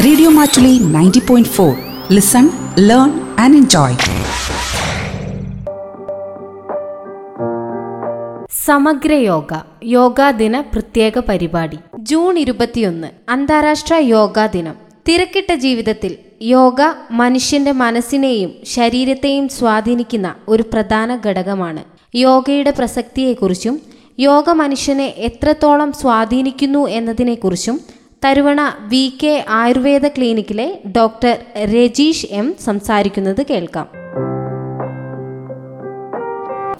Radio Matuli 90.4. Listen, learn, and enjoy. സമഗ്ര യോഗ യോഗാ ദിന പ്രത്യേക പരിപാടി ജൂൺ ഇരുപത്തിയൊന്ന് അന്താരാഷ്ട്ര യോഗാ ദിനം തിരക്കിട്ട ജീവിതത്തിൽ യോഗ മനുഷ്യന്റെ മനസ്സിനെയും ശരീരത്തെയും സ്വാധീനിക്കുന്ന ഒരു പ്രധാന ഘടകമാണ് യോഗയുടെ പ്രസക്തിയെക്കുറിച്ചും യോഗ മനുഷ്യനെ എത്രത്തോളം സ്വാധീനിക്കുന്നു എന്നതിനെക്കുറിച്ചും തരുവണ വി കെ ആയുർവേദ ക്ലിനിക്കിലെ ഡോക്ടർ രജീഷ് എം സംസാരിക്കുന്നത് കേൾക്കാം.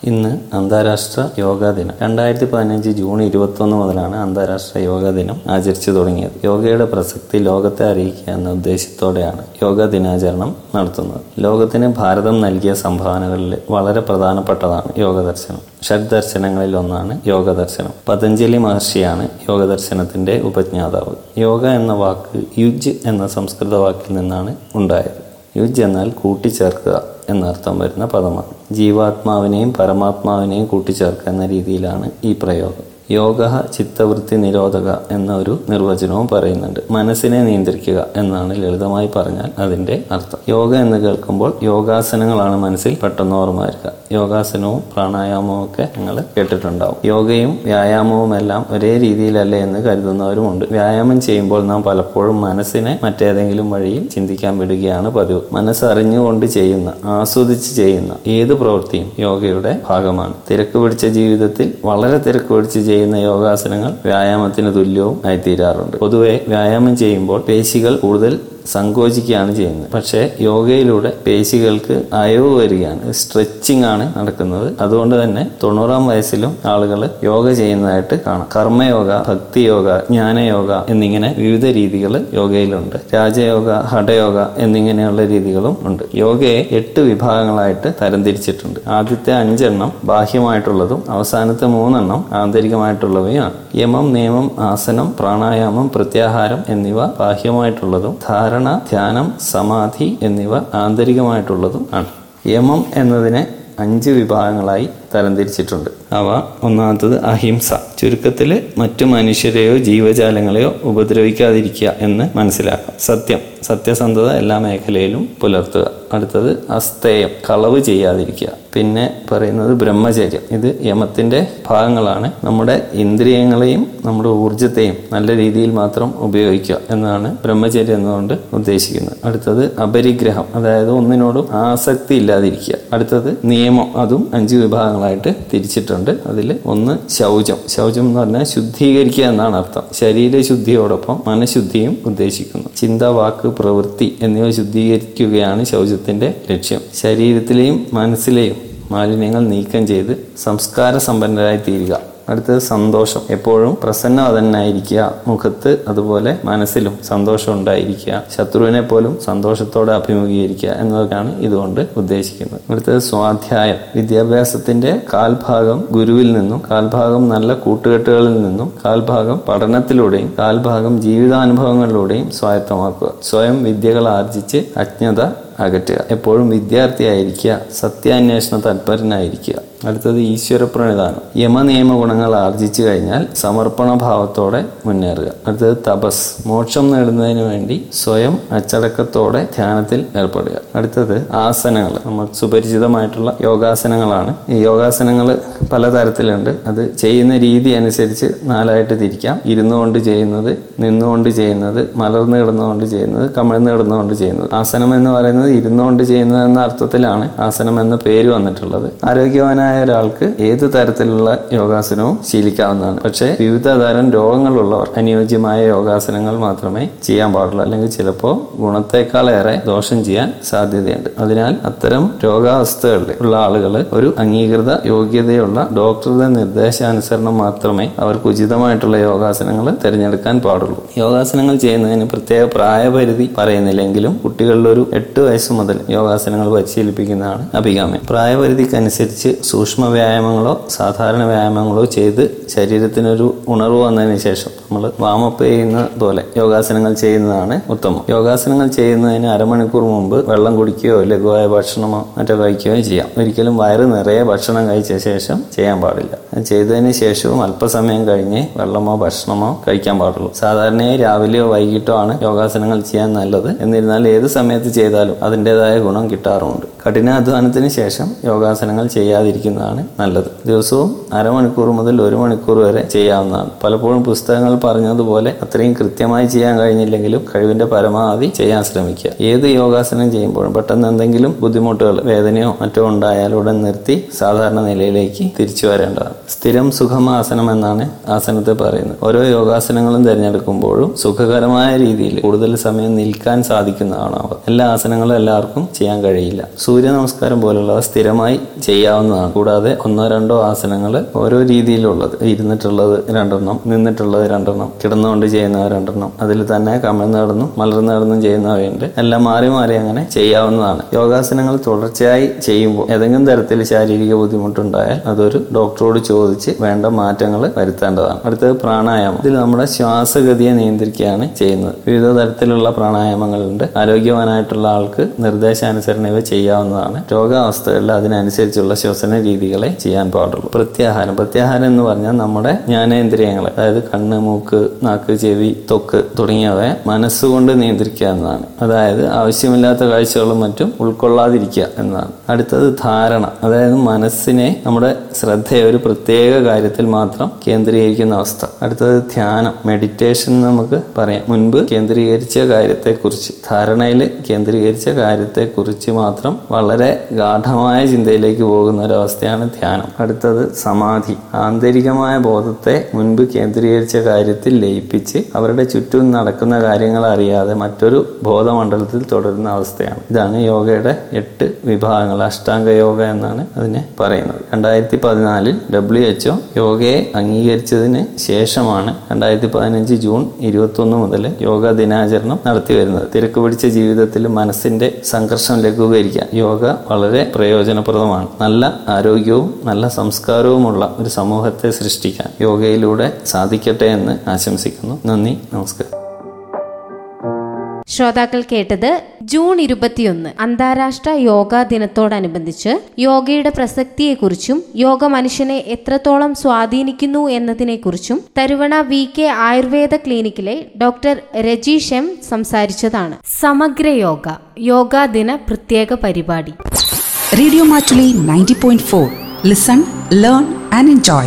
ഇന്ന് അന്താരാഷ്ട്ര യോഗാ ദിനം. രണ്ടായിരത്തി പതിനഞ്ച് ജൂൺ ഇരുപത്തൊന്ന് മുതലാണ് അന്താരാഷ്ട്ര യോഗാ ദിനം ആചരിച്ചു തുടങ്ങിയത്. യോഗയുടെ പ്രസക്തി ലോകത്തെ അറിയിക്കുക എന്ന ഉദ്ദേശത്തോടെയാണ് യോഗാ ദിനാചരണം നടത്തുന്നത്. ലോകത്തിന് ഭാരതം നൽകിയ സംഭാവനകളിൽ വളരെ പ്രധാനപ്പെട്ടതാണ് യോഗ ദർശനം. ഷഡ് ദർശനങ്ങളിൽ ഒന്നാണ് യോഗ ദർശനം. പതഞ്ജലി മഹർഷിയാണ് യോഗ ദർശനത്തിന്റെ ഉപജ്ഞാതാവ്. യോഗ എന്ന വാക്ക് യുജ് എന്ന സംസ്കൃത വാക്കിൽ നിന്നാണ് ഉണ്ടായത്. യുജ് എന്നാൽ കൂട്ടിച്ചേർക്കുക എന്നർത്ഥം വരുന്ന പദമാണ്. ജീവാത്മാവിനെയും പരമാത്മാവിനെയും കൂട്ടിച്ചേർക്കുക എന്ന രീതിയിലാണ് ഈ പ്രയോഗം. യോഗ ചിത്തവൃത്തി നിരോധക എന്ന ഒരു നിർവചനവും പറയുന്നുണ്ട്. മനസ്സിനെ നിയന്ത്രിക്കുക എന്നാണ് ലളിതമായി പറഞ്ഞാൽ അതിന്റെ അർത്ഥം. യോഗ എന്ന് കേൾക്കുമ്പോൾ യോഗാസനങ്ങളാണ് മനസ്സിൽ പെട്ടെന്ന് ഓർമ്മ വരിക. യോഗാസനവും പ്രാണായാമവും ഒക്കെ നിങ്ങൾ കേട്ടിട്ടുണ്ടാവും. യോഗയും വ്യായാമവും എല്ലാം ഒരേ രീതിയിലല്ലേ എന്ന് കരുതുന്നവരുമുണ്ട്. വ്യായാമം ചെയ്യുമ്പോൾ നാം പലപ്പോഴും മനസ്സിനെ മറ്റേതെങ്കിലും വഴിയിൽ ചിന്തിക്കാൻ വിടുകയാണ് പതിവ്. മനസ്സറിഞ്ഞുകൊണ്ട് ചെയ്യുന്ന ആസ്വദിച്ച് ചെയ്യുന്ന ഏത് പ്രവൃത്തിയും യോഗയുടെ ഭാഗമാണ്. തിരക്ക് പിടിച്ച ജീവിതത്തിൽ വളരെ തിരക്ക് പിടിച്ച് ചെയ്യുന്ന യോഗാസനങ്ങൾ വ്യായാമത്തിന് തുല്യവും ആയിത്തീരാറുണ്ട്. പൊതുവെ വ്യായാമം ചെയ്യുമ്പോൾ പേശികൾ കൂടുതൽ സങ്കോചിക്കുകയാണ് ചെയ്യുന്നത്. പക്ഷേ യോഗയിലൂടെ പേശികൾക്ക് അയവ് വരികയാണ്. സ്ട്രെച്ചിങ് ആണ് നടക്കുന്നത്. അതുകൊണ്ട് തന്നെ തൊണ്ണൂറാം വയസ്സിലും ആളുകൾ യോഗ ചെയ്യുന്നതായിട്ട് കാണാം. കർമ്മയോഗ ഭക്തിയോഗ ജ്ഞാനയോഗ എന്നിങ്ങനെ വിവിധ രീതികൾ യോഗയിലുണ്ട്. രാജയോഗ ഹഠയോഗ എന്നിങ്ങനെയുള്ള രീതികളും ഉണ്ട്. യോഗയെ എട്ട് വിഭാഗങ്ങളായിട്ട് തരംതിരിച്ചിട്ടുണ്ട്. ആദ്യത്തെ അഞ്ചെണ്ണം ബാഹ്യമായിട്ടുള്ളതും അവസാനത്തെ മൂന്നെണ്ണം ആന്തരികമായിട്ടുള്ളവയാണ്. യമം നിയമം ആസനം പ്രാണായാമം പ്രത്യാഹാരം എന്നിവ ബാഹ്യമായിട്ടുള്ളതും ധാരണ ധ്യാനം സമാധി എന്നിവ ആന്തരികമായിട്ടുള്ളതും ആണ്. യമം എന്നതിനെ അഞ്ച് വിഭാഗങ്ങളായി തരംതിരിച്ചിട്ടുണ്ട്. അവ ഒന്നാമത്തത് അഹിംസ. ചുരുക്കത്തിൽ മറ്റു മനുഷ്യരെയോ ജീവജാലങ്ങളെയോ ഉപദ്രവിക്കാതിരിക്കുക എന്ന് മനസ്സിലാക്കാം. സത്യം. സത്യസന്ധത എല്ലാ മേഖലയിലും പുലർത്തുക. അടുത്തത് അസ്തേയം. കളവ് ചെയ്യാതിരിക്കുക. പിന്നെ പറയുന്നത് ബ്രഹ്മചര്യം. ഇത് യമത്തിന്റെ ഭാഗങ്ങളാണ്. നമ്മുടെ ഇന്ദ്രിയങ്ങളെയും നമ്മുടെ ഊർജത്തെയും നല്ല രീതിയിൽ മാത്രം ഉപയോഗിക്കുക എന്നാണ് ബ്രഹ്മചര്യം എന്നുകൊണ്ട് ഉദ്ദേശിക്കുന്നത്. അടുത്തത് അപരിഗ്രഹം. അതായത് ഒന്നിനോടും ആസക്തി ഇല്ലാതിരിക്കുക. അടുത്തത് നിയമം. അതും അഞ്ച് വിഭാഗങ്ങളായിട്ട് തിരിച്ചിട്ടുണ്ട്. അതിൽ ഒന്ന് ശൗചം. ശൗചം എന്ന് പറഞ്ഞാൽ ശുദ്ധീകരിക്കുക എന്നാണ് അർത്ഥം. ശരീര ശുദ്ധിയോടൊപ്പം മനഃശുദ്ധിയും ഉദ്ദേശിക്കുന്നു. ചിന്ത വാക്ക് പ്രവൃത്തി എന്നിവ ശുദ്ധീകരിക്കുകയാണ് ശൗചത്തിന്റെ ലക്ഷ്യം. ശരീരത്തിലെയും മനസ്സിലെയും മാലിന്യങ്ങൾ നീക്കം ചെയ്ത് സംസ്കാര സമ്പന്നരായി തീരുക അടുത്തത് സന്തോഷം. എപ്പോഴും പ്രസന്നവതനായിരിക്കുക മുഖത്ത് അതുപോലെ മനസ്സിലും സന്തോഷം ഉണ്ടായിരിക്കുക. ശത്രുവിനെ പോലും സന്തോഷത്തോടെ അഭിമുഖീകരിക്കുക എന്നതൊക്കെയാണ് ഇതുകൊണ്ട് ഉദ്ദേശിക്കുന്നത്. അടുത്തത് സ്വാധ്യായം. വിദ്യാഭ്യാസത്തിന്റെ കാൽഭാഗം ഗുരുവിൽ നിന്നും കാൽഭാഗം നല്ല കൂട്ടുകെട്ടുകളിൽ നിന്നും കാൽഭാഗം പഠനത്തിലൂടെയും കാൽഭാഗം ജീവിതാനുഭവങ്ങളിലൂടെയും സ്വായത്തമാക്കുക. സ്വയം വിദ്യകൾ ആർജിച്ച് അജ്ഞത അകറ്റുക. എപ്പോഴും വിദ്യാർത്ഥിയായിരിക്കുക സത്യാന്വേഷണ തൽപരനായിരിക്കുക. അടുത്തത് ഈശ്വര പ്രണിധാനം യമനിയമ ഗുണങ്ങൾ ആർജിച്ചു കഴിഞ്ഞാൽ സമർപ്പണ ഭാവത്തോടെ മുന്നേറുക. അടുത്തത് തപസ്. മോക്ഷം നേടുന്നതിന് വേണ്ടി സ്വയം അച്ചടക്കത്തോടെ ധ്യാനത്തിൽ ഏർപ്പെടുക. അടുത്തത് ആസനങ്ങൾ. നമ്മൾ സുപരിചിതമായിട്ടുള്ള യോഗാസനങ്ങളാണ്. ഈ യോഗാസനങ്ങൾ പലതരത്തിലുണ്ട്. അത് ചെയ്യുന്ന രീതി അനുസരിച്ച് നാലായിട്ട് തിരിക്കാം. ഇരുന്നുകൊണ്ട് ചെയ്യുന്നത് നിന്നുകൊണ്ട് ചെയ്യുന്നത് മലർന്നു കിടന്നുകൊണ്ട് ചെയ്യുന്നത് കമിഴ്ന്നു കിടന്നുകൊണ്ട് ചെയ്യുന്നത്. ആസനം എന്ന് പറയുന്നത് ഇരുന്നുകൊണ്ട് ചെയ്യുന്നതെന്ന അർത്ഥത്തിലാണ് ആസനം എന്ന പേര് വന്നിട്ടുള്ളത്. ആരോഗ്യവാനായ ഒരാൾക്ക് ഏത് തരത്തിലുള്ള യോഗാസനവും ശീലിക്കാവുന്നതാണ്. പക്ഷേ വിവിധ തരം രോഗങ്ങളുള്ളവർ അനുയോജ്യമായ യോഗാസനങ്ങൾ മാത്രമേ ചെയ്യാൻ പാടുള്ളൂ. അല്ലെങ്കിൽ ചിലപ്പോൾ ഗുണത്തെക്കാളേറെ ദോഷം ചെയ്യാൻ സാധ്യതയുണ്ട്. അതിനാൽ അത്തരം രോഗാവസ്ഥകളിൽ ഉള്ള ആളുകൾ ഒരു അംഗീകൃത യോഗ്യതയുള്ള ഡോക്ടറുടെ നിർദ്ദേശാനുസരണം മാത്രമേ അവർക്ക് ഉചിതമായിട്ടുള്ള യോഗാസനങ്ങൾ തിരഞ്ഞെടുക്കാൻ പാടുള്ളൂ. യോഗാസനങ്ങൾ ചെയ്യുന്നതിന് പ്രത്യേക പ്രായപരിധി പറയുന്നില്ലെങ്കിലും കുട്ടികളിൽ ഒരു എട്ട് വയസ്സ് മുതൽ യോഗാസനങ്ങൾ പരിശീലിപ്പിക്കുന്നതാണ് അഭികാമ്യം. പ്രായപരിധിക്കനുസരിച്ച് സൂക്ഷ്മ വ്യായാമങ്ങളോ സാധാരണ വ്യായാമങ്ങളോ ചെയ്ത് ശരീരത്തിനൊരു ഉണർവ് വന്നതിന് ശേഷം നമ്മൾ വാമപ്പ് ചെയ്യുന്ന പോലെ യോഗാസനങ്ങൾ ചെയ്യുന്നതാണ് ഉത്തമം. യോഗാസനങ്ങൾ ചെയ്യുന്നതിന് അരമണിക്കൂർ മുമ്പ് വെള്ളം കുടിക്കുകയോ ലഘുവായ ഭക്ഷണമോ മറ്റോ കഴിക്കുകയോ ചെയ്യാം. ഒരിക്കലും വയറ് നിറയെ ഭക്ഷണം കഴിച്ച ശേഷം ചെയ്യാൻ പാടില്ല. ചെയ്തതിന് ശേഷവും അല്പസമയം കഴിഞ്ഞ് വെള്ളമോ ഭക്ഷണമോ കഴിക്കാൻ പാടുള്ളൂ. സാധാരണയായി രാവിലെയോ വൈകിട്ടോ ആണ് യോഗാസനങ്ങൾ ചെയ്യാൻ നല്ലത്. എന്നിരുന്നാൽ ഏത് സമയത്ത് ചെയ്താലും അതിന്റെതായ ഗുണം കിട്ടാറുമുണ്ട് കഠിനാധ്വാനത്തിന് ശേഷം യോഗാസനങ്ങൾ ചെയ്യാതിരിക്കുന്നതാണ് നല്ലത്. ദിവസവും അരമണിക്കൂർ മുതൽ ഒരു മണിക്കൂർ വരെ ചെയ്യാവുന്നതാണ്. പലപ്പോഴും പുസ്തകങ്ങൾ പറഞ്ഞതുപോലെ അത്രയും കൃത്യമായി ചെയ്യാൻ കഴിഞ്ഞില്ലെങ്കിലും കഴിവിന്റെ പരമാവധി ചെയ്യാൻ ശ്രമിക്കുക. ഏത് യോഗാസനം ചെയ്യുമ്പോഴും പെട്ടെന്ന് എന്തെങ്കിലും ബുദ്ധിമുട്ടുകൾ വേദനയോ മറ്റോ ഉണ്ടായാൽ ഉടൻ നിർത്തി സാധാരണ നിലയിലേക്ക് തിരിച്ചു വരേണ്ടതാണ്. സ്ഥിരം സുഖമാസനം എന്നാണ് ആസനത്തെ പറയുന്നത്. ഓരോ യോഗാസനങ്ങളും തിരഞ്ഞെടുക്കുമ്പോഴും സുഖകരമായ രീതിയിൽ കൂടുതൽ സമയം നിൽക്കാൻ സാധിക്കുന്നതാണ് അവ എല്ലാ ആസനങ്ങളും എല്ലാവർക്കും ചെയ്യാൻ കഴിയില്ല. സൂര്യ നമസ്കാരം പോലുള്ളവ സ്ഥിരമായി ചെയ്യാവുന്നതാണ്. കൂടാതെ ഒന്നോ രണ്ടോ ആസനങ്ങൾ ഓരോ രീതിയിലുള്ളത്. ഇരുന്നിട്ടുള്ളത് രണ്ടെണ്ണം നിന്നിട്ടുള്ളത് രണ്ടെണ്ണം കിടന്നുകൊണ്ട് ചെയ്യുന്നവ രണ്ടെണ്ണം അതിൽ തന്നെ കമിഴ്ന്ന് നടന്നും മലർന്ന് നടന്നും ചെയ്യുന്നവയുണ്ട് എല്ലാം മാറി മാറി അങ്ങനെ ചെയ്യാവുന്നതാണ്. യോഗാസനങ്ങൾ തുടർച്ചയായി ചെയ്യുമ്പോൾ ഏതെങ്കിലും തരത്തിൽ ശാരീരിക ബുദ്ധിമുട്ടുണ്ടായാൽ അതൊരു ഡോക്ടറോട് ചോദിച്ച് വേണ്ട മാറ്റങ്ങൾ വരുത്തേണ്ടതാണ്. അടുത്തത് പ്രാണായാമം. ഇതിൽ നമ്മുടെ ശ്വാസഗതിയെ നിയന്ത്രിക്കുകയാണ് ചെയ്യുന്നത്. വിവിധ തരത്തിലുള്ള പ്രാണായാമങ്ങളുണ്ട്. ആരോഗ്യവാനായിട്ടുള്ള ആൾക്ക് നിർദ്ദേശാനുസരണം ഇവ ചെയ്യാവുന്നതാണ്. രോഗാവസ്ഥകളിൽ അതിനനുസരിച്ചുള്ള ശ്വസന രീതികളെ ചെയ്യാൻ പാടുള്ളൂ. പ്രത്യാഹാരം. പ്രത്യാഹാരം എന്ന് പറഞ്ഞാൽ നമ്മുടെ ജ്ഞാനേന്ദ്രിയങ്ങൾ അതായത് കണ്ണ് മൂക്ക് നാക്ക് ചെവി തൊക്ക് തുടങ്ങിയവയെ മനസ്സുകൊണ്ട് നിയന്ത്രിക്കുക എന്നതാണ്. അതായത് ആവശ്യമില്ലാത്ത കാഴ്ചകളും മറ്റും ഉൾക്കൊള്ളാതിരിക്കുക എന്നതാണ്. അടുത്തത് ധാരണ. അതായത് മനസ്സിനെ നമ്മുടെ ശ്രദ്ധയെ ഒരു പ്രത്യേക കാര്യത്തിൽ മാത്രം കേന്ദ്രീകരിക്കുന്ന അവസ്ഥ. അടുത്തത് ധ്യാനം. മെഡിറ്റേഷൻ നമുക്ക് പറയാം. മുൻപ് കേന്ദ്രീകരിച്ച കാര്യത്തെക്കുറിച്ച്. ധാരണയിൽ കേന്ദ്രീകരിച്ച കാര്യത്തെക്കുറിച്ച് മാത്രം വളരെ ഗാഠമായ ചിന്തയിലേക്ക് പോകുന്ന ഒരവസ്ഥയാണ് ധ്യാനം. അടുത്തത് സമാധി. ആന്തരികമായ ബോധത്തെ മുൻപ് കേന്ദ്രീകരിച്ച കാര്യത്തിൽ ലയിപ്പിച്ച് അവരുടെ ചുറ്റും നടക്കുന്ന കാര്യങ്ങൾ അറിയാതെ മറ്റൊരു ബോധമണ്ഡലത്തിൽ തുടരുന്ന അവസ്ഥയാണ്. ഇതാണ് യോഗയുടെ എട്ട് വിഭാഗങ്ങൾ. അഷ്ടാംഗ യോഗ എന്നാണ് അതിനെ പറയുന്നത്. രണ്ടായിരത്തി പതിനാലിൽ ഡബ്ല്യു എച്ച്ഒ യോഗയെ അംഗീകരിച്ചതിന് ശേഷമാണ് രണ്ടായിരത്തി പതിനഞ്ച് ജൂൺ ഇരുപത്തൊന്ന് മുതൽ യോഗ ദിനാചരണം നടത്തി വരുന്നത് തിരക്ക് പിടിച്ച ജീവിതത്തിൽ മനസ്സിന്റെ സംഘർഷം ലഘൂകരിക്കാൻ യോഗ വളരെ പ്രയോജനപ്രദമാണ്. നല്ല ആരോഗ്യവും നല്ല സംസ്കാരവുമുള്ള ഒരു സമൂഹത്തെ സൃഷ്ടിക്കാൻ യോഗയിലൂടെ സാധിക്കട്ടെ എന്ന് ആശംസിക്കുന്നു. നന്ദി നമസ്കാരം. ശ്രോതാക്കൾ കേട്ടത് ജൂൺ ഇരുപത്തിയൊന്ന് അന്താരാഷ്ട്ര യോഗാ ദിനത്തോടനുബന്ധിച്ച് യോഗയുടെ പ്രസക്തിയെക്കുറിച്ചും യോഗ മനുഷ്യനെ എത്രത്തോളം സ്വാധീനിക്കുന്നു എന്നതിനെക്കുറിച്ചും തരുവണ വി കെ ആയുർവേദ ക്ലിനിക്കിലെ ഡോക്ടർ രജീഷ് എം സംസാരിച്ചതാണ് സമഗ്ര യോഗ യോഗാ ദിന പ്രത്യേക പരിപാടി Radio Matuli 90.4. Listen, learn, and enjoy.